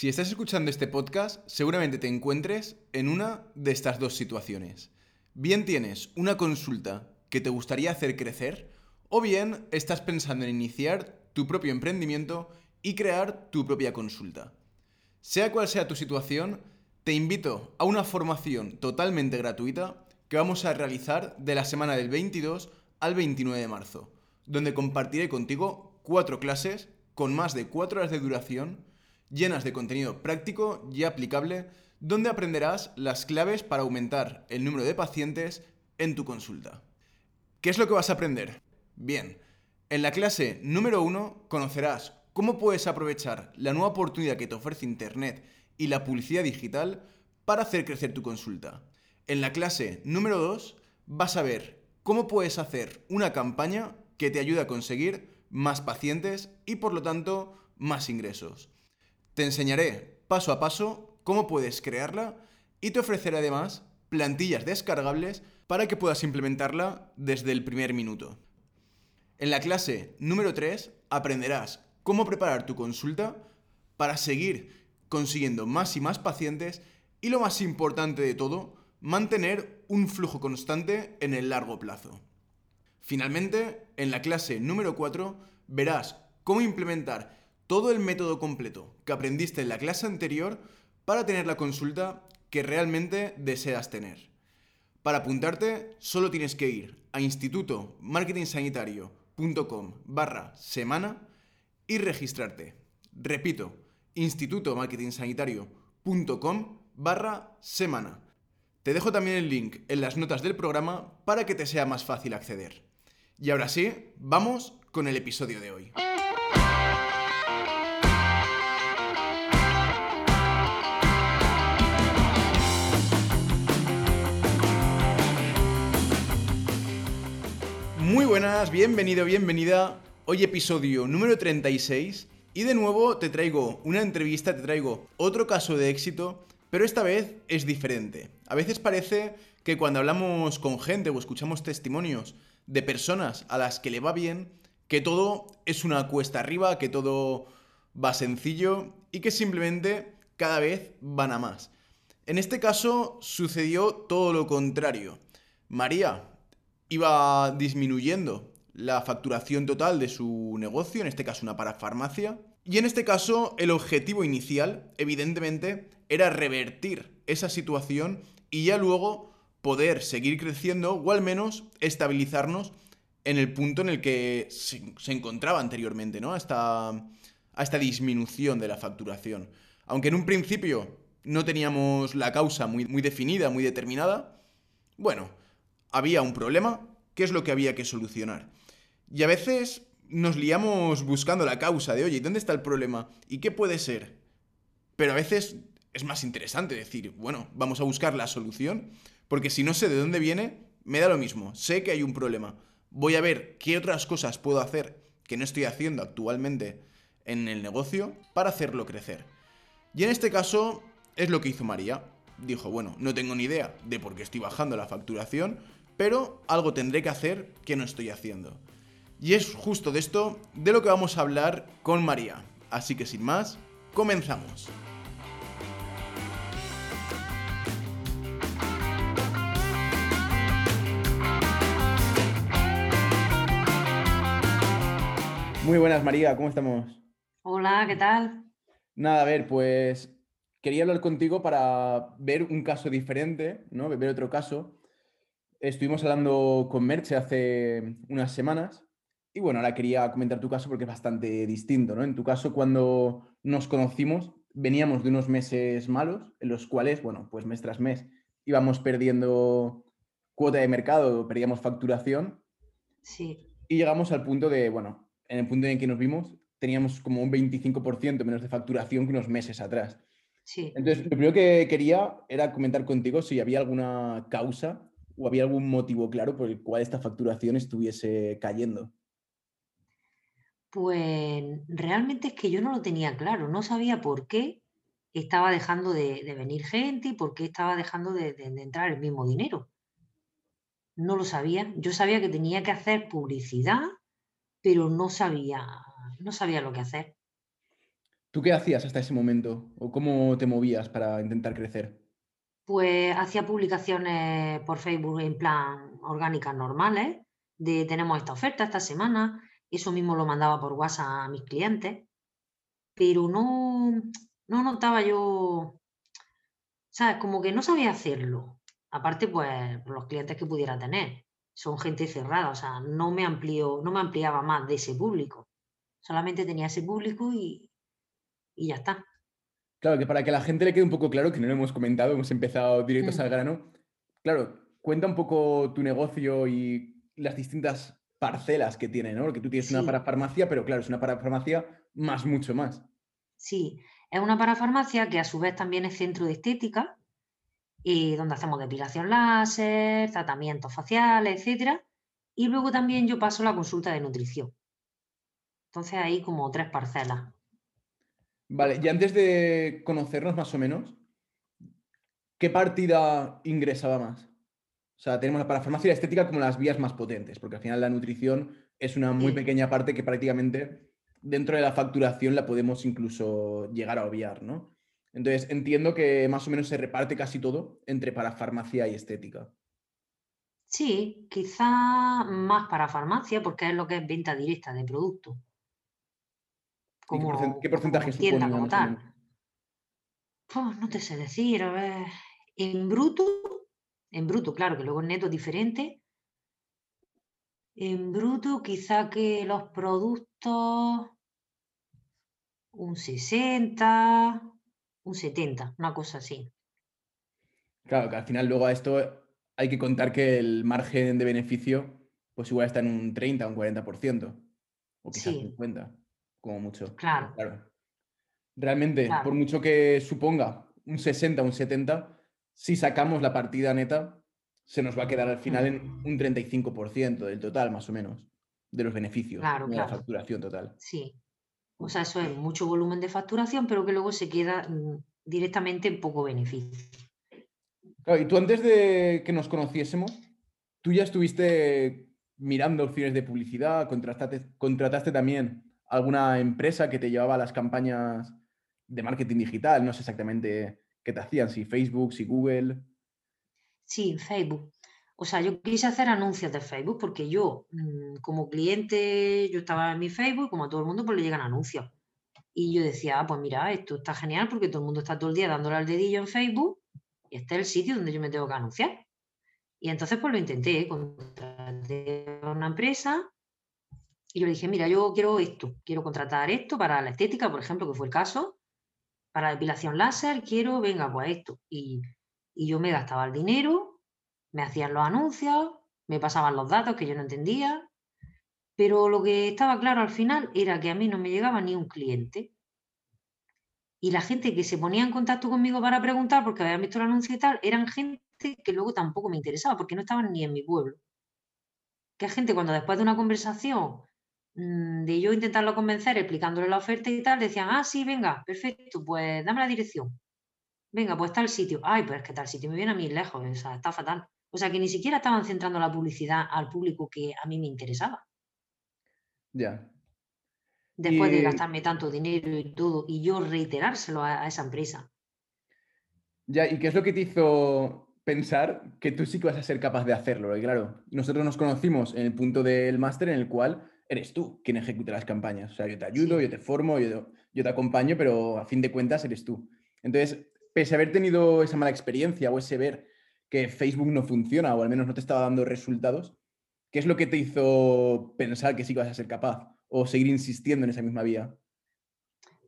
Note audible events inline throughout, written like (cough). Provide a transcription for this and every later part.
Si estás escuchando este podcast, seguramente te encuentres en una de estas dos situaciones. Bien tienes una consulta que te gustaría hacer crecer, o bien estás pensando en iniciar tu propio emprendimiento y crear tu propia consulta. Sea cual sea tu situación, te invito a una formación totalmente gratuita que vamos a realizar de la semana del 22 al 29 de marzo, donde compartiré contigo cuatro clases con más de cuatro horas de duración llenas de contenido práctico y aplicable, donde aprenderás las claves para aumentar el número de pacientes en tu consulta. ¿Qué es lo que vas a aprender? Bien, en la clase número 1 conocerás cómo puedes aprovechar la nueva oportunidad que te ofrece Internet y la publicidad digital para hacer crecer tu consulta. En la clase número 2 vas a ver cómo puedes hacer una campaña que te ayude a conseguir más pacientes y por lo tanto más ingresos. Te enseñaré paso a paso cómo puedes crearla y te ofreceré además plantillas descargables para que puedas implementarla desde el primer minuto. En la clase número 3 aprenderás cómo preparar tu consulta para seguir consiguiendo más y más pacientes y lo más importante de todo, mantener un flujo constante en el largo plazo. Finalmente, en la clase número 4 verás cómo implementar todo el método completo que aprendiste en la clase anterior para tener la consulta que realmente deseas tener. Para apuntarte, solo tienes que ir a institutomarketingsanitario.com barra semana y registrarte. Repito, institutomarketingsanitario.com barra semana. Te dejo también el link en las notas del programa para que te sea más fácil acceder. Y ahora sí, vamos con el episodio de hoy. Muy buenas, bienvenido, bienvenida. Hoy episodio número 36 y de nuevo te traigo una entrevista, te traigo otro caso de éxito, pero esta vez es diferente. A veces parece que cuando hablamos con gente o escuchamos testimonios de personas a las que le va bien, que todo es una cuesta arriba, que todo va sencillo y que simplemente cada vez van a más. En este caso sucedió todo lo contrario. María iba disminuyendo la facturación total de su negocio, en este caso una parafarmacia. Y en este caso el objetivo inicial, evidentemente, era revertir esa situación y ya luego poder seguir creciendo o al menos estabilizarnos en el punto en el que se, encontraba anteriormente, ¿no? Hasta, a esta disminución de la facturación. Aunque en un principio no teníamos la causa muy, muy definida, muy determinada, bueno, había un problema, ¿qué es lo que había que solucionar? Y a veces nos liamos buscando la causa de, oye, ¿dónde está el problema? ¿Y qué puede ser? Pero a veces es más interesante decir, bueno, vamos a buscar la solución, porque si no sé de dónde viene, me da lo mismo, sé que hay un problema. Voy a ver qué otras cosas puedo hacer que no estoy haciendo actualmente en el negocio para hacerlo crecer. Y en este caso es lo que hizo María. Dijo, bueno, no tengo ni idea de por qué estoy bajando la facturación, pero algo tendré que hacer que no estoy haciendo. Y es justo de esto de lo que vamos a hablar con María. Así que sin más, comenzamos. Muy buenas, María, ¿cómo estamos? Hola, ¿qué tal? Nada, a ver, pues quería hablar contigo para ver un caso diferente, ¿no? Ver otro caso Estuvimos hablando con Merche hace unas semanas y bueno, ahora quería comentar tu caso porque es bastante distinto, ¿no? En tu caso, cuando nos conocimos, veníamos de unos meses malos en los cuales, bueno, pues mes tras mes íbamos perdiendo cuota de mercado, perdíamos facturación. Sí. Y llegamos al punto de, bueno, en el punto en que nos vimos, teníamos como un 25% menos de facturación que unos meses atrás. Sí. Entonces, lo primero que quería era comentar contigo si había alguna causa o había algún motivo claro por el cual esta facturación estuviese cayendo? Pues realmente es que yo no lo tenía claro, no sabía por qué estaba dejando de, venir gente y por qué estaba dejando de, entrar el mismo dinero. No lo sabía. Yo sabía que tenía que hacer publicidad, pero no sabía, no sabía lo que hacer. ¿Tú qué hacías hasta ese momento? ¿O cómo te movías para intentar crecer? Pues hacía publicaciones por Facebook en plan orgánicas normales, de tenemos esta oferta esta semana, eso mismo lo mandaba por WhatsApp a mis clientes, pero no, no notaba yo, ¿sabes? Como que no sabía hacerlo. Aparte, pues, los clientes que pudiera tener. Son gente cerrada, o sea, no me amplió, no me ampliaba más de ese público. Solamente tenía ese público y, y ya está. Claro, que para que la gente le quede un poco claro, que no lo hemos comentado, hemos empezado directos Mm. al grano. Claro, cuenta un poco tu negocio y las distintas parcelas que tiene, ¿no? Porque tú tienes una Sí, para farmacia, pero claro, es una para farmacia más mucho más. sí. Es una parafarmacia que a su vez también es centro de estética, y donde hacemos depilación láser, tratamientos faciales, etcétera. Y luego también yo paso la consulta de nutrición. Entonces hay como tres parcelas. Vale, y antes de conocernos más o menos, ¿qué partida ingresaba más? O sea, tenemos la parafarmacia y la estética como las vías más potentes, porque al final la nutrición es una muy pequeña parte que prácticamente dentro de la facturación la podemos incluso llegar a obviar, ¿no? Entonces, entiendo que más o menos se reparte casi todo entre parafarmacia y estética. Sí, quizá más para farmacia, porque es lo que es venta directa de producto, ¿Y qué, porcen- como, qué como porcentaje en tienda, como tal. Pues no te sé decir, a ver, en bruto, en bruto, claro, que luego en neto es diferente. En bruto, quizá que los productos un 60, un 70, una cosa así. Claro, que al final luego a esto hay que contar que el margen de beneficio pues igual está en un 30 o un 40%, o quizás Sí, 50, como mucho. claro, Claro. Realmente, por mucho que suponga un 60 o un 70, si sacamos la partida neta, se nos va a quedar al final en Mm, un 35% del total, más o menos, de los beneficios, Claro, de la facturación total. sí. O sea, eso es mucho volumen de facturación, pero que luego se queda mm, directamente en poco beneficio. Claro, y tú antes de que nos conociésemos, tú ya estuviste mirando opciones de publicidad, contrataste, contrataste también alguna empresa que te llevaba las campañas de marketing digital, no sé exactamente qué te hacían, si Facebook, si Google. Sí, Facebook. O sea, yo quise hacer anuncios de Facebook porque yo, mm, como cliente, yo estaba en mi Facebook, como a todo el mundo, pues le llegan anuncios. Y yo decía, ah, pues mira, esto está genial porque todo el mundo está todo el día dándole al dedillo en Facebook y este es el sitio donde yo me tengo que anunciar. Y entonces pues lo intenté, contraté a una empresa y yo le dije, mira, yo quiero esto, quiero contratar esto para la estética, por ejemplo, que fue el caso, para la depilación láser, quiero, venga, pues esto. Y, y yo me gastaba el dinero, me hacían los anuncios, me pasaban los datos que yo no entendía, pero lo que estaba claro al final era que a mí no me llegaba ni un cliente. Y la gente que se ponía en contacto conmigo para preguntar, porque habían visto el anuncio y tal, eran gente que luego tampoco me interesaba, porque no estaban ni en mi pueblo. Que hay gente cuando después de una conversación, de yo intentarlo convencer, explicándole la oferta y tal, decían, ah, sí, venga, perfecto, pues dame la dirección. Venga, pues tal sitio. Ay, pues es que tal sitio me viene a mí lejos, o sea, está fatal. O sea, que ni siquiera estaban centrando la publicidad al público que a mí me interesaba. Ya. Después de gastarme tanto dinero y todo, y yo reiterárselo a, a esa empresa. ya, ¿y qué es lo que te hizo pensar que tú sí que vas a ser capaz de hacerlo? Porque claro, nosotros nos conocimos en el punto del máster en el cual eres tú quien ejecuta las campañas. O sea, yo te ayudo, Sí. yo te formo, yo, yo te acompaño, pero a fin de cuentas eres tú. Entonces, pese a haber tenido esa mala experiencia o ese ver que Facebook no funciona o al menos no te estaba dando resultados, ¿qué es lo que te hizo pensar que sí que vas a ser capaz o seguir insistiendo en esa misma vía?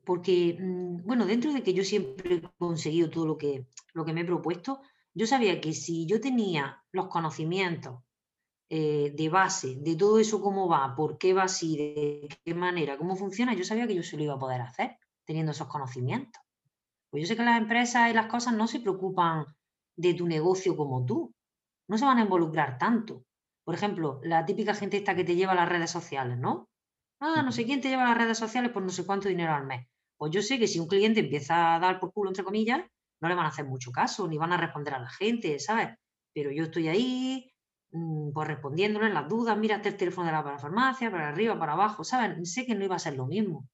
Porque, mm, bueno, dentro de que yo siempre he conseguido todo lo que, lo que me he propuesto, yo sabía que si yo tenía los conocimientos eh, de base, de todo eso cómo va, por qué va así, de qué manera, cómo funciona, yo sabía que yo se lo iba a poder hacer teniendo esos conocimientos. Pues yo sé que las empresas y las cosas no se preocupan de tu negocio como tú, no se van a involucrar tanto. Por ejemplo, la típica gente esta que te lleva a las redes sociales, ¿no? Ah, no sé quién te lleva a las redes sociales por no sé cuánto dinero al mes. Pues yo sé que si un cliente empieza a dar por culo, entre comillas, no le van a hacer mucho caso, ni van a responder a la gente, ¿sabes? Pero yo estoy ahí, pues respondiéndole las dudas, mírate el teléfono de la farmacia, para arriba, para abajo, ¿sabes? Sé que no iba a ser lo mismo.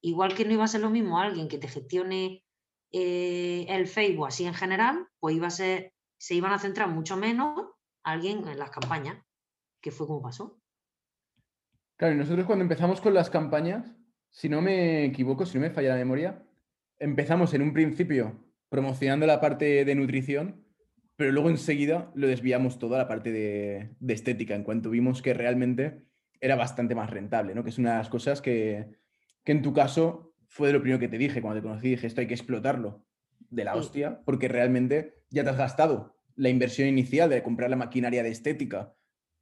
igual que no iba a ser lo mismo alguien que te gestione eh, el Facebook así en general, pues iba a ser, se iban a centrar mucho menos alguien en las campañas, que fue como pasó. Claro, y nosotros cuando empezamos con las campañas, si no me equivoco, si no me falla la memoria, empezamos en un principio promocionando la parte de nutrición, pero luego enseguida lo desviamos todo a la parte de, estética, en cuanto vimos que realmente era bastante más rentable, ¿no? Que es una de las cosas que, en tu caso fue de lo primero que te dije, cuando te conocí, dije, esto hay que explotarlo de la hostia, porque realmente ya te has gastado la inversión inicial de comprar la maquinaria de estética,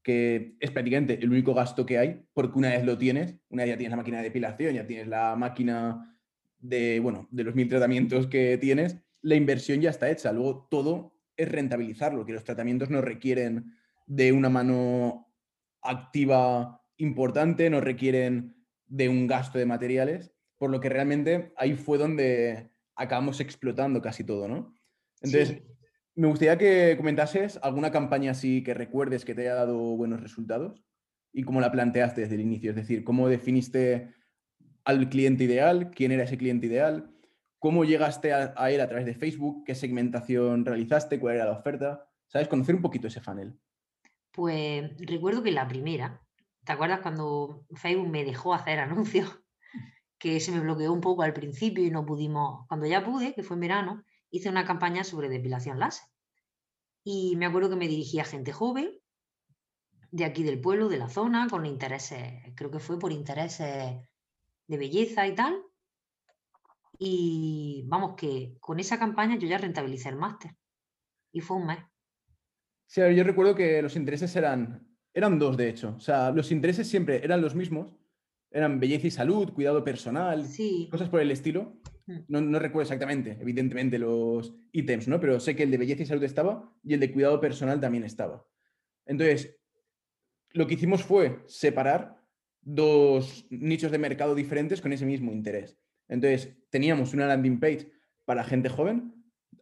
que es prácticamente el único gasto que hay, porque una vez lo tienes, una vez ya tienes la máquina de depilación, ya tienes la máquina de, bueno, de los mil tratamientos que tienes, la inversión ya está hecha. Luego todo es rentabilizarlo, que los tratamientos no requieren de una mano activa importante, no requieren de un gasto de materiales, por lo que realmente ahí fue donde acabamos explotando casi todo, ¿no? Entonces, me gustaría que comentases alguna campaña así que recuerdes que te haya dado buenos resultados y cómo la planteaste desde el inicio, es decir, cómo definiste al cliente ideal, quién era ese cliente ideal, cómo llegaste a, él a través de Facebook, qué segmentación realizaste, cuál era la oferta, ¿sabes? Conocer un poquito ese funnel. Pues recuerdo que la primera, ¿te acuerdas cuando Facebook me dejó hacer anuncios? (laughs) Que se me bloqueó un poco al principio y no pudimos, cuando ya pude, que fue en verano, hice una campaña sobre depilación láser. Y me acuerdo que me dirigía a gente joven, de aquí del pueblo, de la zona, con intereses, creo que fue por intereses de belleza y tal. Y vamos, que con esa campaña yo ya rentabilicé el máster. Y fue un mes. Sí, yo recuerdo que los intereses eran, eran dos, de hecho. O sea, los intereses siempre eran los mismos. Eran belleza y salud, cuidado personal, cosas por el estilo. Mm. No, recuerdo exactamente, evidentemente, los ítems, ¿no? Pero sé que el de belleza y salud estaba y el de cuidado personal también estaba. Entonces, lo que hicimos fue separar dos nichos de mercado diferentes con ese mismo interés. Entonces, teníamos una landing page para gente joven,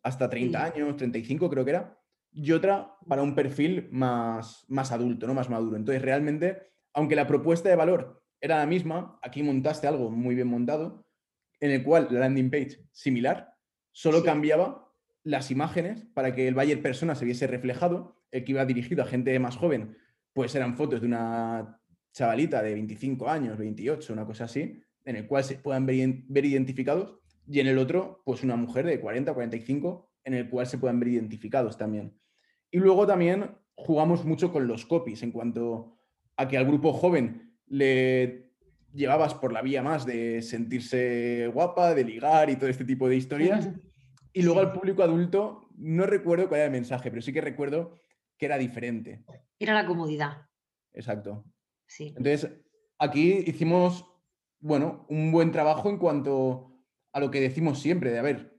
hasta 30 años, 35 creo que era, y otra para un perfil más, más adulto, ¿no? más maduro. Entonces, realmente, aunque la propuesta de valor era la misma, aquí montaste algo muy bien montado, en el cual la landing page similar, solo cambiaba las imágenes para que el buyer persona se viese reflejado, el que iba dirigido a gente más joven, pues eran fotos de una chavalita de 25 años, 28, una cosa así, en el cual se puedan ver, identificados, y en el otro, pues una mujer de 40, 45, en el cual se puedan ver identificados también. Y luego también jugamos mucho con los copies en cuanto a que al grupo joven le llevabas por la vía más de sentirse guapa, de ligar y todo este tipo de historias. (laughs) Y luego al público adulto, no recuerdo cuál era el mensaje, pero sí que recuerdo que era diferente. Era la comodidad. Exacto. Sí. Entonces, aquí hicimos, bueno, un buen trabajo en cuanto a lo que decimos siempre, de a ver,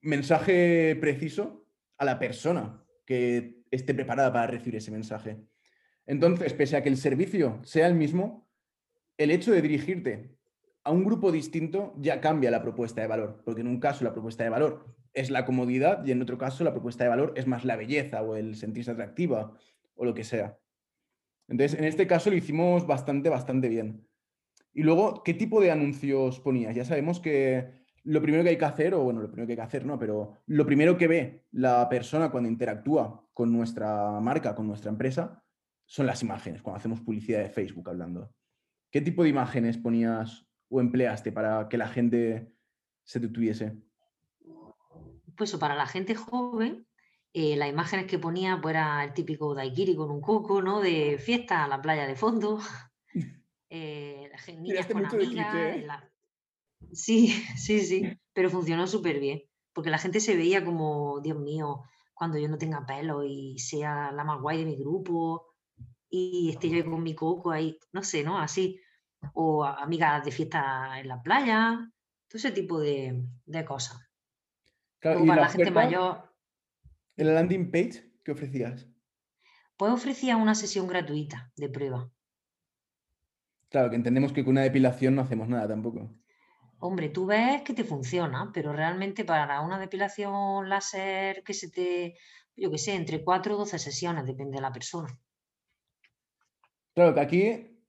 mensaje preciso a la persona que esté preparada para recibir ese mensaje. Entonces, pese a que el servicio sea el mismo, el hecho de dirigirte a un grupo distinto ya cambia la propuesta de valor, porque en un caso la propuesta de valor es la comodidad y en otro caso la propuesta de valor es más la belleza o el sentirse atractiva o lo que sea. Entonces, en este caso lo hicimos bastante, bastante bien. Y luego, ¿qué tipo de anuncios ponías? Ya sabemos que lo primero que hay que hacer, o bueno, lo primero que hay que hacer, no, pero lo primero que ve la persona cuando interactúa con nuestra marca, con nuestra empresa, son las imágenes, cuando hacemos publicidad de Facebook hablando. ¿Qué tipo de imágenes ponías o empleaste para que la gente se detuviese? Pues para la gente joven, eh, las imágenes que ponía pues era el típico daiquiri con un coco, ¿no? De fiesta a la playa de fondo. (laughs) Eh, niñas con amigas. ¿eh? Sí, (laughs) sí, sí, pero funcionó súper bien, porque la gente se veía como, Dios mío, cuando yo no tenga pelo y sea la más guay de mi grupo, y esté yo con mi coco ahí, no sé, ¿no? Así. O amigas de fiesta en la playa, todo ese tipo de, cosas. Claro, para la, gente mayor. ¿En la landing page qué ofrecías? Pues ofrecía una sesión gratuita de prueba. Claro, que entendemos que con una depilación no hacemos nada tampoco. Hombre, tú ves que te funciona, pero realmente para una depilación láser que se te, yo qué sé, entre 4 o 12 sesiones, depende de la persona. Claro, que aquí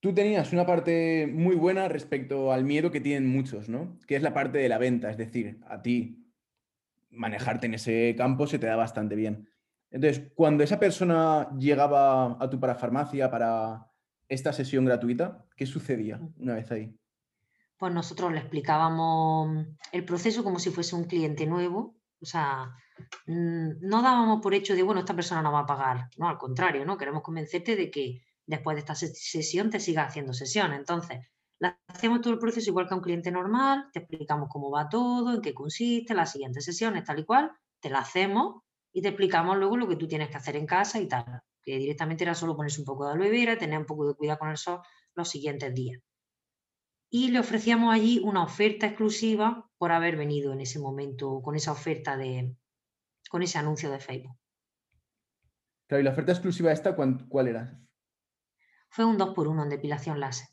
tú tenías una parte muy buena respecto al miedo que tienen muchos, ¿no? Que es la parte de la venta, es decir, a ti manejarte en ese campo se te da bastante bien. Entonces, cuando esa persona llegaba a tu parafarmacia para esta sesión gratuita, ¿qué sucedía una vez ahí? Pues nosotros le explicábamos el proceso como si fuese un cliente nuevo, o sea, no dábamos por hecho de, bueno, esta persona no va a pagar, no, al contrario, ¿no? Queremos convencerte de que después de esta sesión te sigas haciendo sesiones. Entonces, hacemos todo el proceso igual que a un cliente normal, te explicamos cómo va todo, en qué consiste, las siguientes sesiones, tal y cual, te la hacemos y te explicamos luego lo que tú tienes que hacer en casa y tal. Que directamente era solo ponerse un poco de aloe vera, tener un poco de cuidado con el sol los siguientes días. Y le ofrecíamos allí una oferta exclusiva por haber venido en ese momento con esa oferta de, con ese anuncio de Facebook. Claro, ¿y la oferta exclusiva esta cuál era? Fue un 2 por 1 en depilación láser.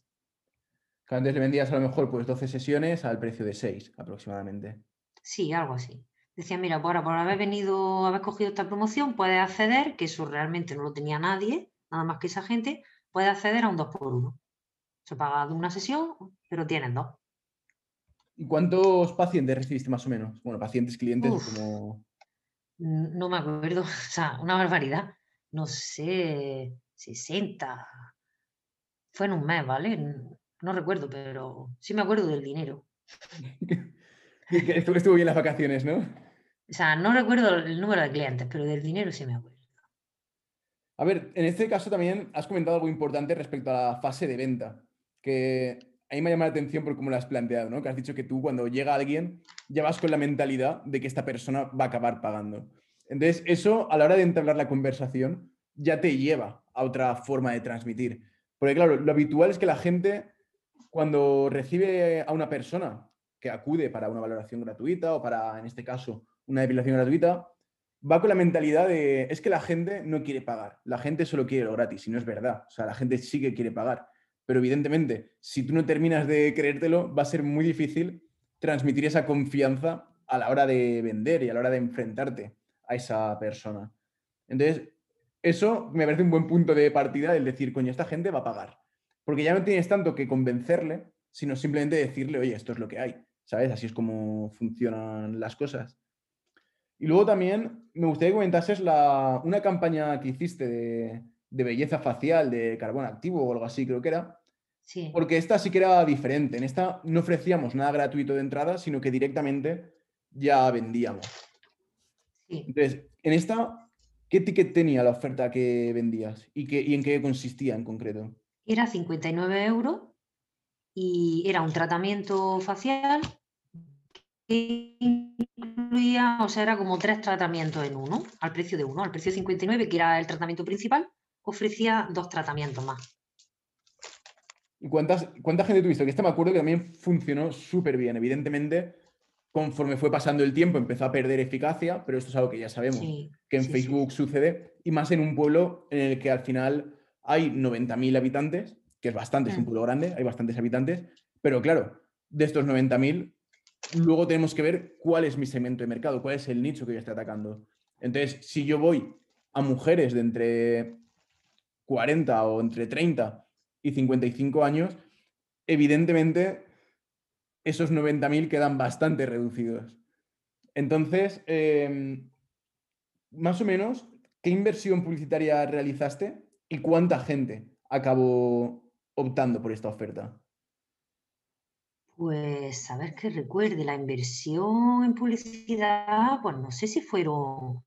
Antes le vendías a lo mejor pues 12 sesiones al precio de 6 aproximadamente. Sí, algo así. Decía, mira, por, por haber venido, haber cogido esta promoción, puedes acceder, que eso realmente no lo tenía nadie, nada más que esa gente, puede acceder a un 2 por 1 Se paga de una sesión, pero tienen dos. ¿Y cuántos pacientes recibiste más o menos? Bueno, pacientes, clientes, como... No me acuerdo, (laughs) o sea, una barbaridad. No sé, 60. Fue en un mes, ¿vale? No recuerdo, pero sí me acuerdo del dinero. (laughs) (laughs) estuvo bien las vacaciones, ¿no? O sea, no recuerdo el número de clientes, pero del dinero sí me acuerdo. A ver, en este caso también has comentado algo importante respecto a la fase de venta, que a mí me llama la atención por cómo lo has planteado, ¿no? Que has dicho que tú cuando llega alguien ya vas con la mentalidad de que esta persona va a acabar pagando. Entonces, eso a la hora de entablar la conversación ya te lleva a otra forma de transmitir. Porque claro, lo habitual es que la gente cuando recibe a una persona que acude para una valoración gratuita o para, en este caso, una depilación gratuita, va con la mentalidad de, es que la gente no quiere pagar, la gente solo quiere lo gratis, y no es verdad, o sea, la gente sí que quiere pagar, pero evidentemente, si tú no terminas de creértelo, va a ser muy difícil transmitir esa confianza a la hora de vender y a la hora de enfrentarte a esa persona. Entonces, eso me parece un buen punto de partida, el decir, coño, esta gente va a pagar. Porque ya no tienes tanto que convencerle, sino simplemente decirle, oye, esto es lo que hay, ¿sabes? Así es como funcionan las cosas. Y luego también me gustaría que comentases la, una campaña que hiciste de, belleza facial, de carbón activo o algo así, creo que era. Sí. Porque esta sí que era diferente. En esta no ofrecíamos nada gratuito de entrada, sino que directamente ya vendíamos. Sí. Entonces, en esta, ¿qué ticket tenía la oferta que vendías y, qué, y en qué consistía en concreto? Era 59 euros y era un tratamiento facial que incluía, o sea, era como tres tratamientos en uno, al precio de uno, al precio de 59, que era el tratamiento principal, ofrecía dos tratamientos más. ¿Y cuántas, cuánta gente tuviste? Que este me acuerdo que también funcionó súper bien. Evidentemente, conforme fue pasando el tiempo, empezó a perder eficacia, pero esto es algo que ya sabemos que en Facebook sucede, y más en un pueblo en el que al final hay 90.000 habitantes, que es bastante, es un mm. pueblo grande, hay bastantes habitantes, pero claro, de estos 90.000, luego tenemos que ver cuál es mi segmento de mercado, cuál es el nicho que yo estoy atacando. Entonces, si yo voy a mujeres de entre 40 o entre 30 y 55 años, evidentemente esos 90.000 quedan bastante reducidos. Entonces, em, más o menos, ¿qué inversión publicitaria realizaste ¿Y cuánta gente acabó optando por esta oferta? Pues a ver que recuerde, la inversión en publicidad, pues no sé si fueron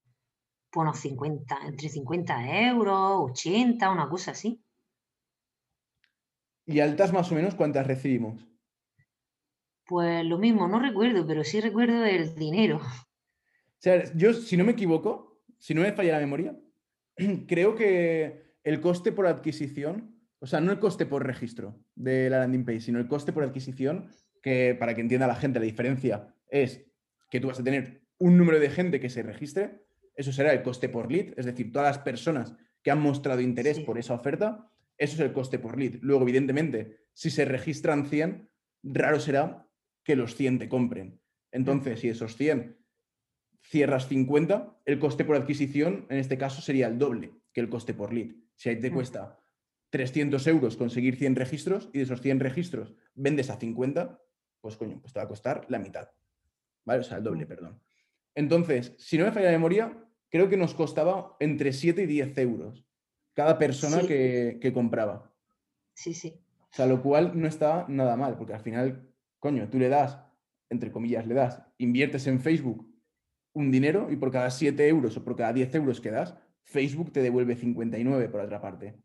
unos 50, entre 50 euros, 80, una cosa así. ¿Y altas más o menos cuántas recibimos? Pues lo mismo, no recuerdo, pero sí recuerdo el dinero. O sea, yo, si no me equivoco, si no me falla la memoria, (clears throat) creo que el coste por adquisición, o sea, no el coste por registro de la landing page, sino el coste por adquisición, que para que entienda la gente la diferencia es que tú vas a tener un número de gente que se registre, eso será el coste por lead, es decir, todas las personas que han mostrado interés por esa oferta, eso es el coste por lead. Luego, evidentemente, si se registran 100, raro será que los 100 te compren. Entonces, si esos 100 cierras 50, el coste por adquisición en este caso sería el doble que el coste por lead. Si ahí te mm. cuesta 300 euros conseguir 100 registros y de esos 100 registros vendes a 50, pues coño, pues te va a costar la mitad. ¿Vale? O sea, el doble, perdón. Entonces, si no me falla la memoria, creo que nos costaba entre 7 y 10 euros cada persona Sí. que, que compraba. Sí, sí. O sea, lo cual no está nada mal, porque al final, coño, tú le das, entre comillas, le das, inviertes en Facebook un dinero y por cada 7 euros o por cada 10 euros que das, Facebook te devuelve 59 por otra parte.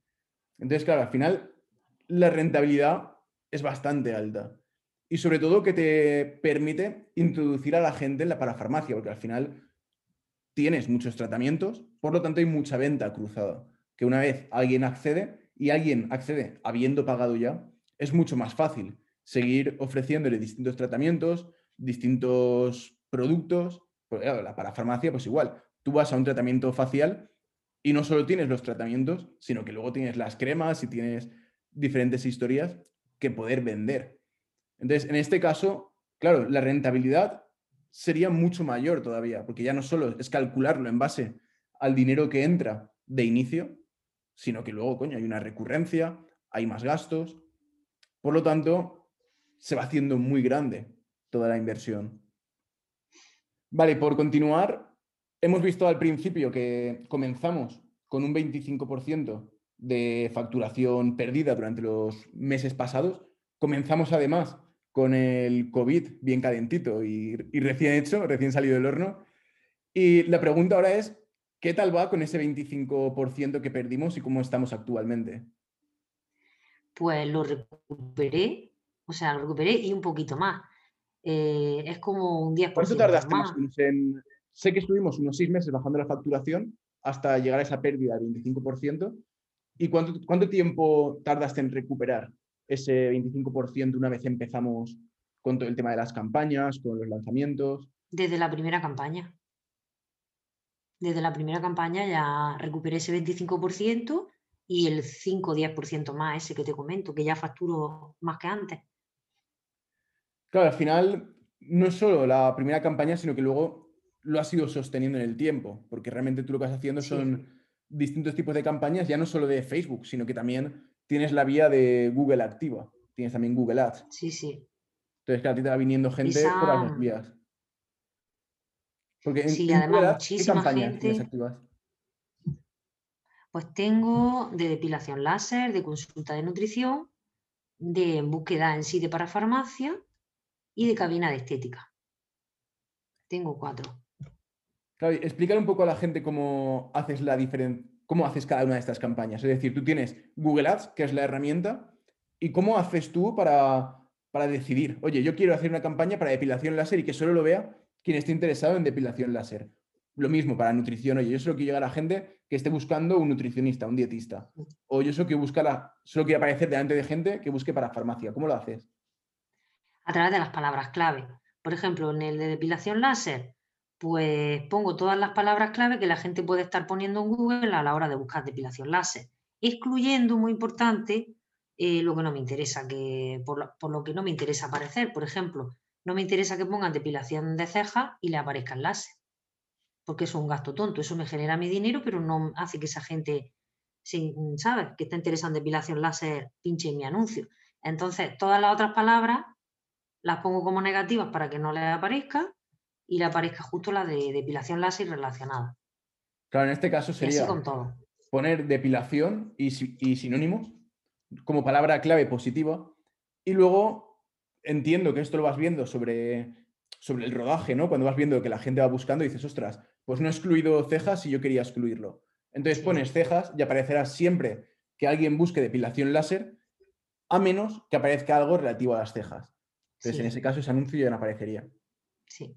Entonces, claro, al final la rentabilidad es bastante alta. Y sobre todo que te permite introducir a la gente en la parafarmacia, porque al final tienes muchos tratamientos, por lo tanto hay mucha venta cruzada. Que una vez alguien accede y alguien accede habiendo pagado ya, es mucho más fácil seguir ofreciéndole distintos tratamientos, distintos productos. Claro, la parafarmacia, pues igual, tú vas a un tratamiento facial y no solo tienes los tratamientos, sino que luego tienes las cremas y tienes diferentes historias que poder vender. Entonces, en este caso, claro, la rentabilidad sería mucho mayor todavía, porque ya no solo es calcularlo en base al dinero que entra de inicio, sino que luego, coño, hay una recurrencia, hay más gastos. Por lo tanto, se va haciendo muy grande toda la inversión. Vale, por continuar, hemos visto al principio que comenzamos con un 25% de facturación perdida durante los meses pasados. Comenzamos además con el COVID bien calentito y, y recién hecho, recién salido del horno. Y la pregunta ahora es, ¿qué tal va con ese 25% que perdimos y cómo estamos actualmente? Pues lo recuperé, o sea, lo recuperé y un poquito más. Eh, es como un 10% ¿Cuánto tardaste más más. en...? Sé que estuvimos unos seis meses bajando la facturación hasta llegar a esa pérdida del 25%. ¿Y cuánto, cuánto tiempo tardaste en recuperar ese 25% una vez empezamos con todo el tema de las campañas, con los lanzamientos? Desde la primera campaña. Desde la primera campaña ya recuperé ese 25% y el 5 o 10% más, ese que te comento, que ya facturo más que antes. Claro, al final no es solo la primera campaña, sino que luego lo has ido sosteniendo en el tiempo, porque realmente tú lo que vas haciendo Sí. son distintos tipos de campañas, ya no solo de Facebook, sino que también tienes la vía de Google activa, tienes también Google Ads. Sí, sí. Entonces, claro, a ti te va viniendo gente por las dos Esa- vías. Porque en, Sí, en además Google Ads, ¿qué muchísima campañas tienes gente- activas? Pues tengo de depilación láser, de consulta de nutrición, de búsqueda en sí de parafarmacia y de cabina de estética. Tengo cuatro. Claro, explicar un poco a la gente cómo haces la diferen- cómo haces cada una de estas campañas. Es decir, tú tienes Google Ads, que es la herramienta, y cómo haces tú para, para decidir, oye, yo quiero hacer una campaña para depilación láser y que solo lo vea quien esté interesado en depilación láser. Lo mismo para nutrición, oye, yo solo quiero llegar a gente que esté buscando un nutricionista, un dietista. O yo solo quiero buscar a- solo quiero aparecer delante de gente que busque para farmacia. ¿Cómo lo haces? a través de las palabras clave. Por ejemplo, en el de depilación láser, pues pongo todas las palabras clave que la gente puede estar poniendo en Google a la hora de buscar depilación láser, excluyendo, muy importante, eh, lo que no me interesa, que por lo, por lo que no me interesa aparecer. Por ejemplo, no me interesa que pongan depilación de cejas y le aparezcan láser, porque eso es un gasto tonto, eso me genera mi dinero, pero no hace que esa gente, ¿sabes?, que está interesada en depilación láser, pinche mi anuncio. Entonces, todas las otras palabras las pongo como negativas para que no le aparezca y le aparezca justo la de depilación láser relacionada. Claro, en este caso sería con todo. poner depilación y, y sinónimos como palabra clave positiva. Y luego entiendo que esto lo vas viendo sobre, sobre el rodaje, ¿no? Cuando vas viendo que la gente va buscando y dices, ostras, pues no he excluido cejas y yo quería excluirlo. Entonces pones cejas y aparecerá siempre que alguien busque depilación láser, a menos que aparezca algo relativo a las cejas. Entonces, Sí, en ese caso, ese anuncio ya no aparecería. sí.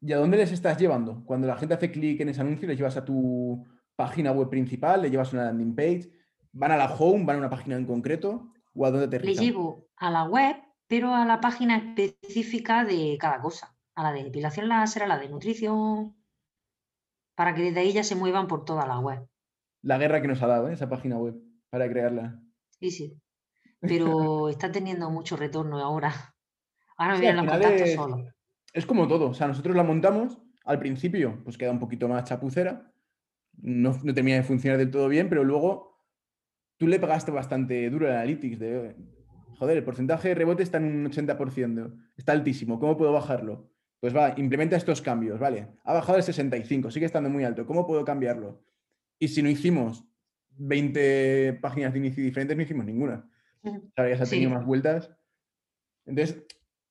¿Y a dónde les estás llevando? Cuando la gente hace clic en ese anuncio, les llevas a tu página web principal, le llevas a una landing page, van a la home, van a una página en concreto, o a dónde te Le llevo a la web, pero a la página específica de cada cosa. A la de depilación láser, a la de nutrición, para que desde ahí ya se muevan por toda la web. La guerra que nos ha dado ¿eh? esa página web para crearla. Sí, sí. Pero (laughs) está teniendo mucho retorno ahora. Ahora me Sí, vienen los contactos es- solos. Es como todo, o sea, nosotros la montamos, al principio pues queda un poquito más chapucera, no, no termina de funcionar del todo bien, pero luego tú le pagaste bastante duro al Analytics de, joder, el porcentaje de rebote está en un 80%, está altísimo, ¿cómo puedo bajarlo? Pues va, implementa estos cambios, ¿vale? Ha bajado el 65, sigue estando muy alto, ¿cómo puedo cambiarlo? Y si no hicimos 20 páginas de inicio diferentes, no hicimos ninguna. ya se ha tenido más vueltas. Entonces,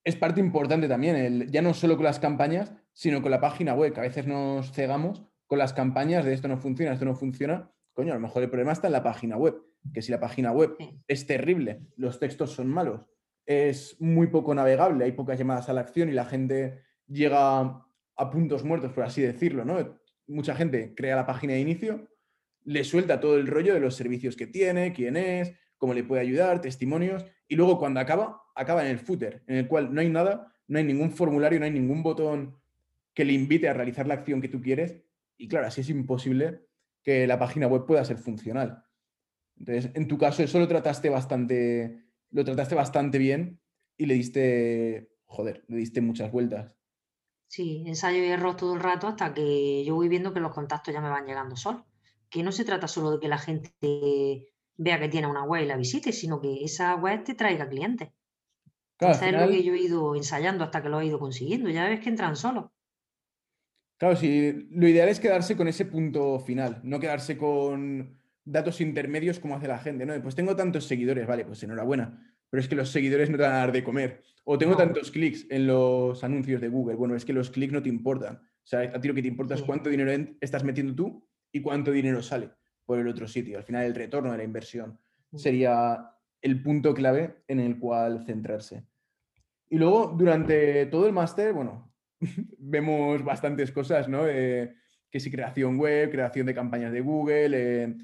es parte importante también, ya no solo con las campañas, sino con la página web, que a veces nos cegamos con las campañas de esto no funciona, esto no funciona. Coño, a lo mejor el problema está en la página web, que si la página web es terrible, los textos son malos, es muy poco navegable, hay pocas llamadas a la acción y la gente llega a puntos muertos, por así decirlo, ¿no? Mucha gente crea la página de inicio, le suelta todo el rollo de los servicios que tiene, quién es, cómo le puede ayudar, testimonios, y luego cuando acaba, acaba en el footer, en el cual no hay nada, no hay ningún formulario, no hay ningún botón que le invite a realizar la acción que tú quieres, y claro, así es imposible que la página web pueda ser funcional. Entonces, en tu caso, eso lo trataste bastante, lo trataste bastante bien y le diste, joder, le diste muchas vueltas. Sí, ensayo y error todo el rato hasta que yo voy viendo que los contactos ya me van llegando solos. Que no se trata solo de que la gente vea que tiene una web y la visite, sino que esa web te traiga clientes. Claro, es lo que yo he ido ensayando hasta que lo he ido consiguiendo. Ya ves que entran solos. Claro, sí, lo ideal es quedarse con ese punto final, no quedarse con datos intermedios como hace la gente, ¿no? Pues tengo tantos seguidores, vale, pues enhorabuena, pero es que los seguidores no te van a dar de comer. O tengo tantos clics en los anuncios de Google, bueno, es que los clics no te importan. O sea, a ti lo que te importa es cuánto dinero estás metiendo tú y cuánto dinero sale por el otro sitio. Al final, el retorno de la inversión sería el punto clave en el cual centrarse. Y luego, durante todo el máster, bueno, (laughs) vemos bastantes cosas, ¿no? Eh, que si creación web, creación de campañas de Google, eh,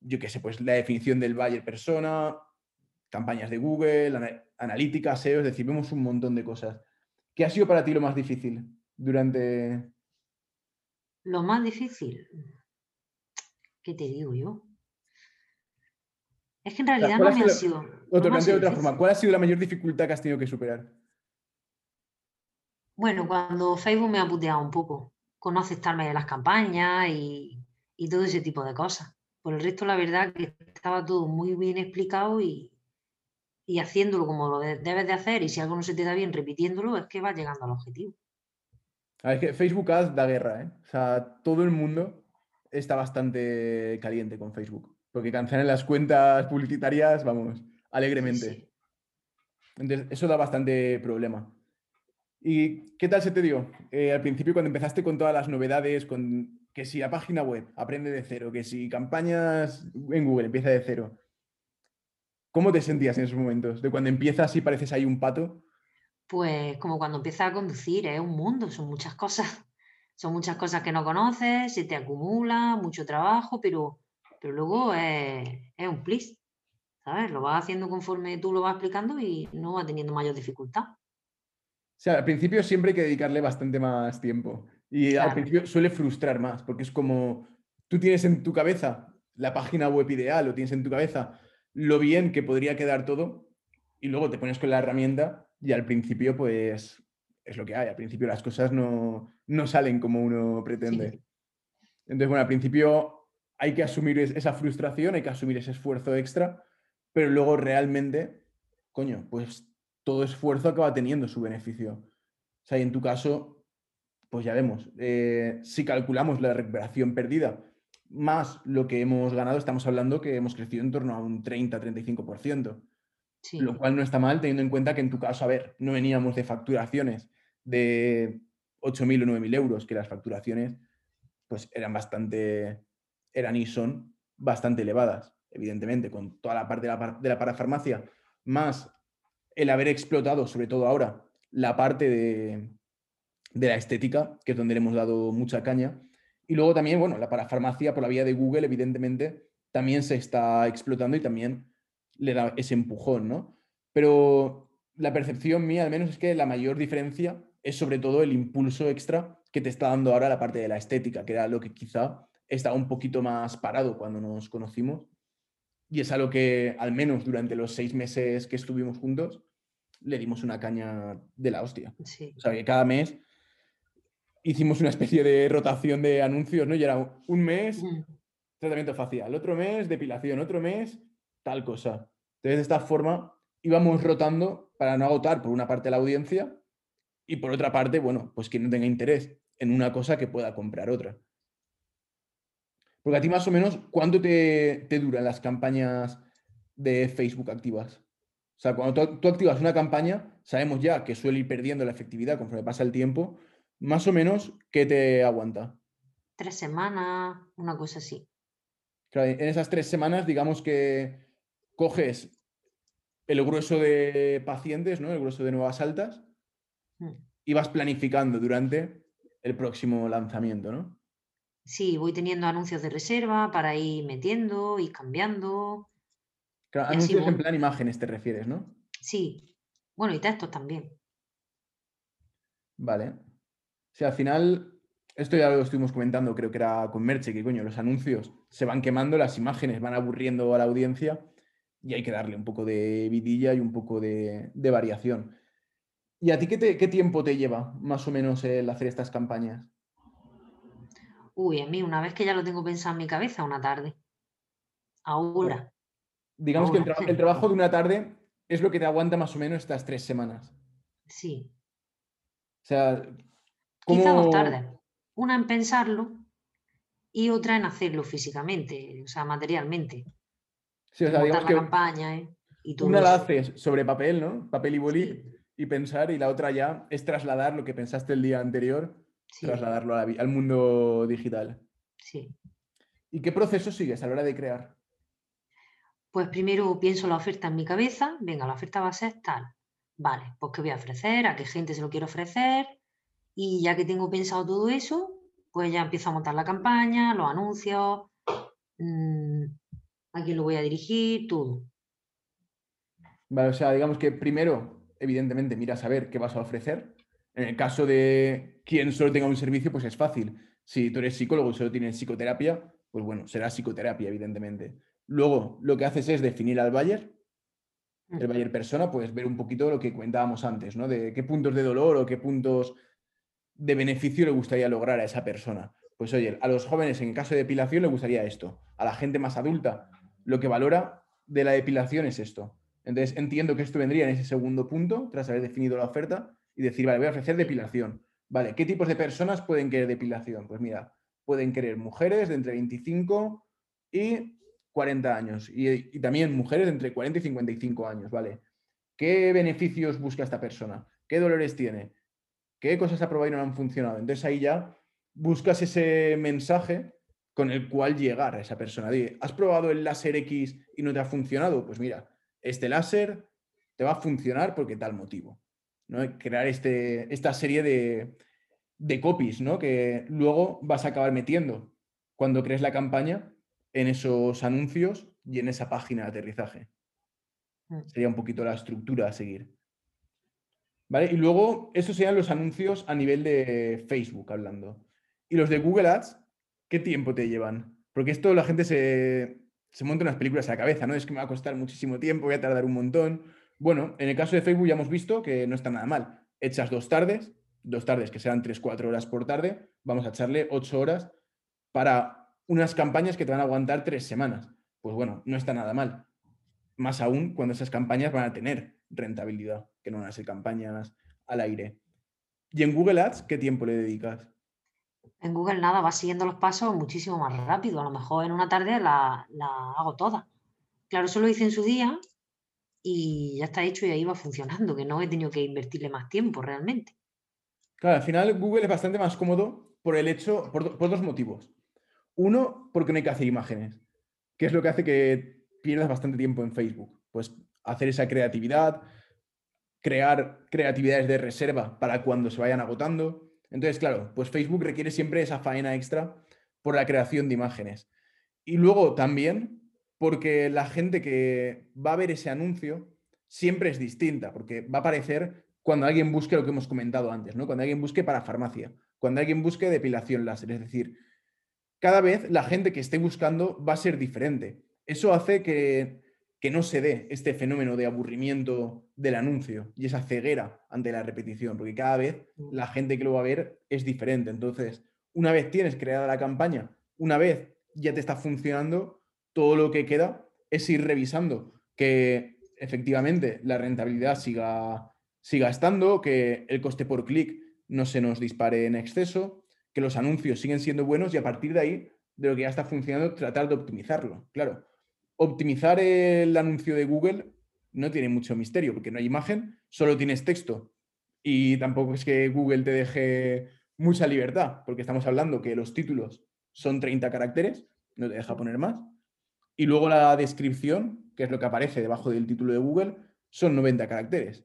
yo qué sé, pues la definición del buyer persona, campañas de Google, analítica, SEO, es decir, vemos un montón de cosas. ¿Qué ha sido para ti lo más difícil durante... Lo más difícil, ¿qué te digo yo? Es que en realidad no me ha sido... de otra forma, ¿cuál ha sido la mayor dificultad que has tenido que superar? Bueno, cuando Facebook me ha puteado un poco con no aceptarme de las campañas y, todo ese tipo de cosas. Por el resto, la verdad que estaba todo muy bien explicado y, haciéndolo como lo debes de hacer y si algo no se te da bien repitiéndolo, es que vas llegando al objetivo. es que Facebook Ads da guerra, ¿eh? O sea, todo el mundo está bastante caliente con Facebook. Porque cancelan las cuentas publicitarias, vamos, alegremente. Entonces, eso da bastante problema. ¿Y qué tal se te dio? Eh, al principio cuando empezaste con todas las novedades, con que si la página web aprende de cero, que si campañas en Google empieza de cero, ¿cómo te sentías en esos momentos? De cuando empiezas y pareces ahí un pato. Pues como cuando empiezas a conducir, es un mundo, son muchas cosas. Son muchas cosas que no conoces, se te acumula, mucho trabajo, pero, pero luego es, es un plis, ¿sabes? Lo vas haciendo conforme tú lo vas explicando y no va teniendo mayor dificultad. O sea, al principio siempre hay que dedicarle bastante más tiempo. Y al principio suele frustrar más, porque es como tú tienes en tu cabeza la página web ideal o tienes en tu cabeza lo bien que podría quedar todo y luego te pones con la herramienta y al principio pues es lo que hay. Al principio las cosas no, salen como uno pretende. Entonces, bueno, al principio hay que asumir esa frustración, hay que asumir ese esfuerzo extra, pero luego realmente, coño, pues todo esfuerzo acaba teniendo su beneficio. O sea, y en tu caso, pues ya vemos, eh, si calculamos la recuperación perdida más lo que hemos ganado, estamos hablando que hemos crecido en torno a un 30-35%, lo cual no está mal teniendo en cuenta que en tu caso, a ver, no veníamos de facturaciones de 8.000 o 9.000 euros, que las facturaciones pues eran bastante, eran y son bastante elevadas, evidentemente, con toda la parte de la, de la parafarmacia, más el haber explotado, sobre todo ahora, la parte de, la estética, que es donde le hemos dado mucha caña. Y luego también, bueno, la parafarmacia por la vía de Google, evidentemente, también se está explotando y también le da ese empujón, ¿no? Pero la percepción mía, al menos, es que la mayor diferencia es sobre todo el impulso extra que te está dando ahora la parte de la estética, que era lo que quizá estaba un poquito más parado cuando nos conocimos. Y es algo que, al menos durante los seis meses que estuvimos juntos, le dimos una caña de la hostia. O sea, que cada mes hicimos una especie de rotación de anuncios, ¿no? Y era un mes, tratamiento facial, otro mes depilación, otro mes tal cosa. Entonces, de esta forma íbamos rotando para no agotar por una parte la audiencia y por otra parte, bueno, pues quien no tenga interés en una cosa que pueda comprar otra. Porque a ti más o menos, ¿cuánto te, duran las campañas de Facebook activas? O sea, cuando tú, activas una campaña, sabemos ya que suele ir perdiendo la efectividad conforme pasa el tiempo. Más o menos, ¿qué te aguanta? Tres semanas, una cosa así. en esas tres semanas, digamos que coges el grueso de pacientes, ¿no? El grueso de nuevas altas mm. y vas planificando durante el próximo lanzamiento, ¿no? Sí, voy teniendo anuncios de reserva para ir metiendo y cambiando. Claro, anuncios en plan imágenes te refieres, ¿no? Sí. Bueno, y textos también. Vale. Si al final, esto ya lo estuvimos comentando, creo que era con Merche, que coño, los anuncios se van quemando, las imágenes van aburriendo a la audiencia y hay que darle un poco de vidilla y un poco de, variación. ¿Y a ti qué, qué, tiempo te lleva más o menos el hacer estas campañas? Uy, a mí una vez que ya lo tengo pensado en mi cabeza, una tarde. Ahora. Digamos que (laughs) el, trabajo de una tarde es lo que te aguanta más o menos estas tres semanas. Sí. O sea, ¿cómo... Quizá dos tardes. Una en pensarlo y otra en hacerlo físicamente, o sea, materialmente. Sí, o sea, digamos la campaña, ¿eh? y una la haces sobre papel, ¿no? Papel y boli y pensar, y la otra ya es trasladar lo que pensaste el día anterior trasladarlo al mundo digital. Sí. ¿Y qué proceso sigues a la hora de crear? Pues primero pienso la oferta en mi cabeza, venga, la oferta va a ser tal. Vale, pues qué voy a ofrecer, a qué gente se lo quiero ofrecer. Y ya que tengo pensado todo eso, pues ya empiezo a montar la campaña, los anuncios, mm, a quién lo voy a dirigir, todo. Vale, o sea, digamos que primero, evidentemente, miras a ver qué vas a ofrecer. En el caso de quien solo tenga un servicio, pues es fácil. Si tú eres psicólogo y solo tienes psicoterapia, pues bueno, será psicoterapia, evidentemente. Luego, lo que haces es definir al buyer, el buyer persona, pues ver un poquito lo que comentábamos antes, ¿no? De qué puntos de dolor o qué puntos de beneficio le gustaría lograr a esa persona. Pues oye, a los jóvenes en caso de depilación le gustaría esto. A la gente más adulta, lo que valora de la depilación es esto. Entonces entiendo que esto vendría en ese segundo punto, tras haber definido la oferta, y decir, vale, voy a ofrecer depilación. Vale, ¿qué tipos de personas pueden querer depilación? Pues mira, pueden querer mujeres de entre 25 y 40 años y, también mujeres de entre 40 y 55 años, ¿vale? ¿Qué beneficios busca esta persona? ¿Qué dolores tiene? ¿Qué cosas ha probado y no han funcionado? Entonces ahí ya buscas ese mensaje con el cual llegar a esa persona. ¿has probado el láser X y no te ha funcionado? Pues mira, este láser te va a funcionar porque tal motivo. Crear este, esta serie de, copies, ¿no? Que luego vas a acabar metiendo cuando crees la campaña en esos anuncios y en esa página de aterrizaje. Mm. Sería un poquito la estructura a seguir. ¿Vale? Y luego, esos serían los anuncios a nivel de Facebook hablando. Y los de Google Ads, ¿qué tiempo te llevan? Porque esto la gente se, se monta unas películas a la cabeza, ¿no? Es que me va a costar muchísimo tiempo, voy a tardar un montón. Bueno, en el caso de Facebook ya hemos visto que no está nada mal. Echas dos tardes, dos tardes que serán 3-4 horas por tarde, vamos a echarle 8 horas para unas campañas que te van a aguantar tres semanas. Pues bueno, no está nada mal. Más aún cuando esas campañas van a tener rentabilidad, que no van a ser campañas al aire. ¿Y en Google Ads qué tiempo le dedicas? En Google nada, va siguiendo los pasos muchísimo más rápido. A lo mejor en una tarde la, la hago toda. Claro, eso lo hice en su día y ya está hecho y ahí va funcionando, que no he tenido que invertirle más tiempo realmente. Claro, al final Google es bastante más cómodo por el hecho, por, dos motivos. Uno, porque no hay que hacer imágenes, que es lo que hace que pierdas bastante tiempo en Facebook. Pues hacer esa creatividad, crear creatividades de reserva para cuando se vayan agotando. Entonces, claro, pues Facebook requiere siempre esa faena extra por la creación de imágenes. Y luego también porque la gente que va a ver ese anuncio siempre es distinta, porque va a aparecer cuando alguien busque lo que hemos comentado antes, ¿no? Cuando alguien busque para farmacia, cuando alguien busque depilación láser, es decir, cada vez la gente que esté buscando va a ser diferente. Eso hace que, que no se dé este fenómeno de aburrimiento del anuncio y esa ceguera ante la repetición, porque cada vez mm. la gente que lo va a ver es diferente. Entonces, una vez tienes creada la campaña, una vez ya te está funcionando, todo lo que queda es ir revisando que efectivamente la rentabilidad siga, siga estando, que el coste por clic no se nos dispare en exceso, que los anuncios siguen siendo buenos y a partir de ahí, de lo que ya está funcionando, tratar de optimizarlo. Claro, optimizar el anuncio de Google no tiene mucho misterio porque no hay imagen, solo tienes texto y tampoco es que Google te deje mucha libertad, porque estamos hablando que los títulos son 30 caracteres, no te deja poner más. Y luego la descripción, que es lo que aparece debajo del título de Google, son 90 caracteres.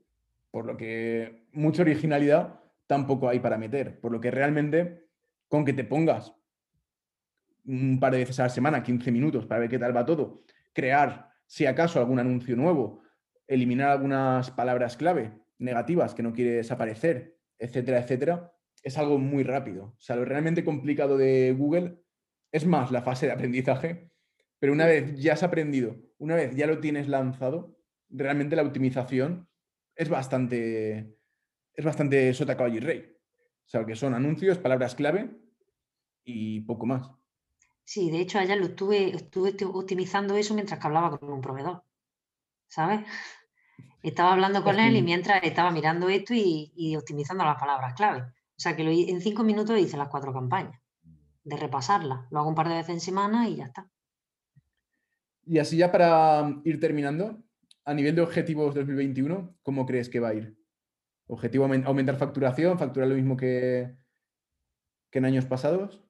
Por lo que mucha originalidad tampoco hay para meter. Por lo que realmente, con que te pongas un par de veces a la semana, 15 minutos, para ver qué tal va todo, crear, si acaso, algún anuncio nuevo, eliminar algunas palabras clave negativas que no quieres aparecer, etcétera, etcétera, es algo muy rápido. O sea, lo realmente complicado de Google es más la fase de aprendizaje, pero una vez ya has aprendido, una vez ya lo tienes lanzado, realmente la optimización es bastante, es bastante sota caballo y rey. O sea, que son anuncios, palabras clave y poco más. Sí, de hecho, ayer lo estuve, estuve optimizando eso mientras que hablaba con un proveedor. ¿Sabes? (laughs) Estaba hablando con él y mientras estaba mirando esto y, optimizando las palabras clave. O sea que en cinco minutos hice las cuatro campañas, de repasarlas. Lo hago un par de veces en semana y ya está. Y así ya para ir terminando, a nivel de objetivos 2021, ¿cómo crees que va a ir? ¿Objetivo aumentar facturación, facturar lo mismo que, que en años pasados?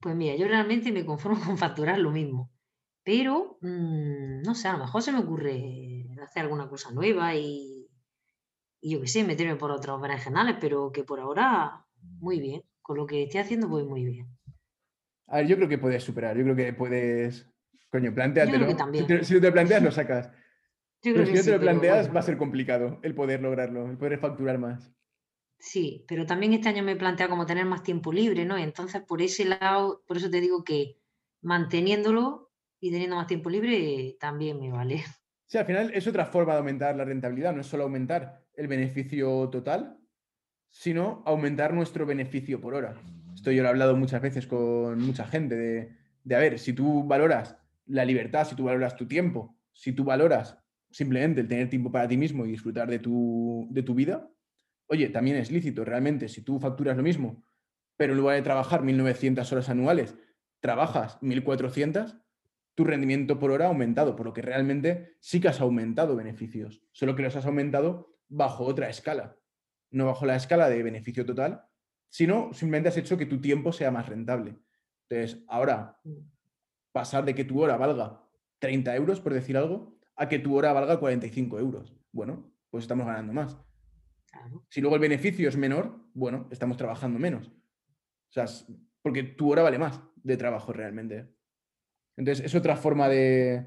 Pues mira, yo realmente me conformo (laughs) con facturar lo mismo. Pero, mm, no sé, a lo mejor se me ocurre hacer alguna cosa nueva y, yo qué sé, meterme por otros berenjenales, pero que por ahora, muy bien. Con lo que estoy haciendo, voy muy bien. A ver, yo creo que puedes superar, yo creo que puedes. Coño, planteatelo. Si te, si te planteas, lo sacas. (laughs) pero si no te lo planteas, va a ser complicado el poder lograrlo, el poder facturar más. Sí, pero también este año me he planteado como tener más tiempo libre, ¿no? entonces, por ese lado, por eso te digo que manteniéndolo y teniendo más tiempo libre también me vale. Sí, al final es otra forma de aumentar la rentabilidad, no es solo aumentar el beneficio total, sino aumentar nuestro beneficio por hora. Esto yo lo he hablado muchas veces con mucha gente de, de a ver, si tú valoras la libertad, si tú valoras tu tiempo, si tú valoras simplemente el tener tiempo para ti mismo y disfrutar de tu, de tu vida, oye, también es lícito realmente, si tú facturas lo mismo, pero en lugar de trabajar 1.900 horas anuales, trabajas 1.400, tu rendimiento por hora ha aumentado, por lo que realmente sí que has aumentado beneficios, solo que los has aumentado bajo otra escala, no bajo la escala de beneficio total, sino simplemente has hecho que tu tiempo sea más rentable. Entonces, ahora, pasar de que tu hora valga 30 euros, por decir algo, a que tu hora valga 45 euros. Bueno, pues estamos ganando más. Si luego el beneficio es menor, bueno, estamos trabajando menos. O sea, porque tu hora vale más de trabajo realmente. Entonces, es otra forma de,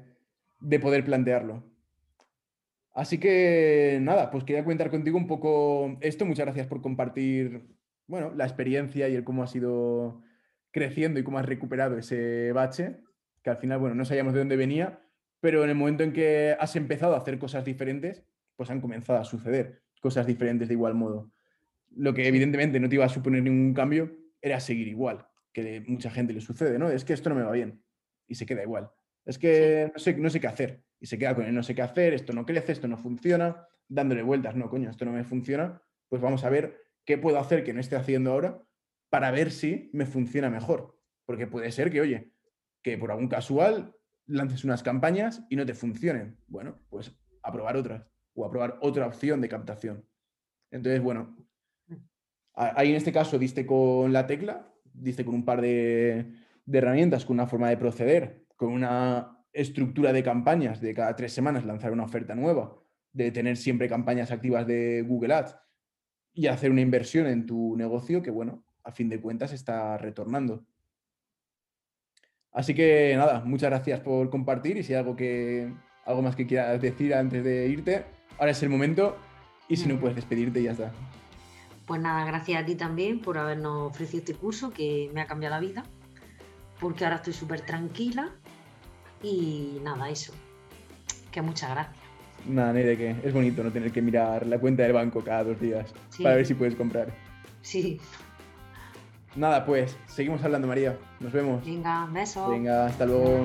poder plantearlo. Así que nada, pues quería comentar contigo un poco esto. Muchas gracias por compartir, bueno, la experiencia y el cómo has ido creciendo y cómo has recuperado ese bache, que al final, bueno, no sabíamos de dónde venía, pero en el momento en que has empezado a hacer cosas diferentes, pues han comenzado a suceder cosas diferentes de igual modo. Lo que evidentemente no te iba a suponer ningún cambio era seguir igual, que mucha gente le sucede, ¿no? Es que esto no me va bien y se queda igual. Es que no, sé, no sé qué hacer y se queda con el no sé qué hacer, esto no crece, esto no funciona, dándole vueltas, no, coño, esto no me funciona, pues vamos a ver qué puedo hacer que no esté haciendo ahora para ver si me funciona mejor. Porque puede ser que, oye, que por algún casual lances unas campañas y no te funcionen. Bueno, pues a probar otras o a probar otra opción de captación. Entonces, bueno, ahí en este caso diste con la tecla, diste con un par de, herramientas, con una forma de proceder, con una estructura de campañas de cada tres semanas lanzar una oferta nueva, de tener siempre campañas activas de Google Ads y hacer una inversión en tu negocio que, bueno, a fin de cuentas está retornando. Así que nada, muchas gracias por compartir y si hay algo, que, algo más que quieras decir antes de irte, ahora es el momento y si no puedes despedirte ya está. Pues nada, gracias a ti también por habernos ofrecido este curso que me ha cambiado la vida, porque ahora estoy súper tranquila y nada, eso. Que muchas gracias. Nada, ni de qué. Es bonito no tener que mirar la cuenta del banco cada dos días para ver si puedes comprar. Sí. Nada, pues, seguimos hablando, María. Nos vemos. Venga, besos. Venga, hasta luego.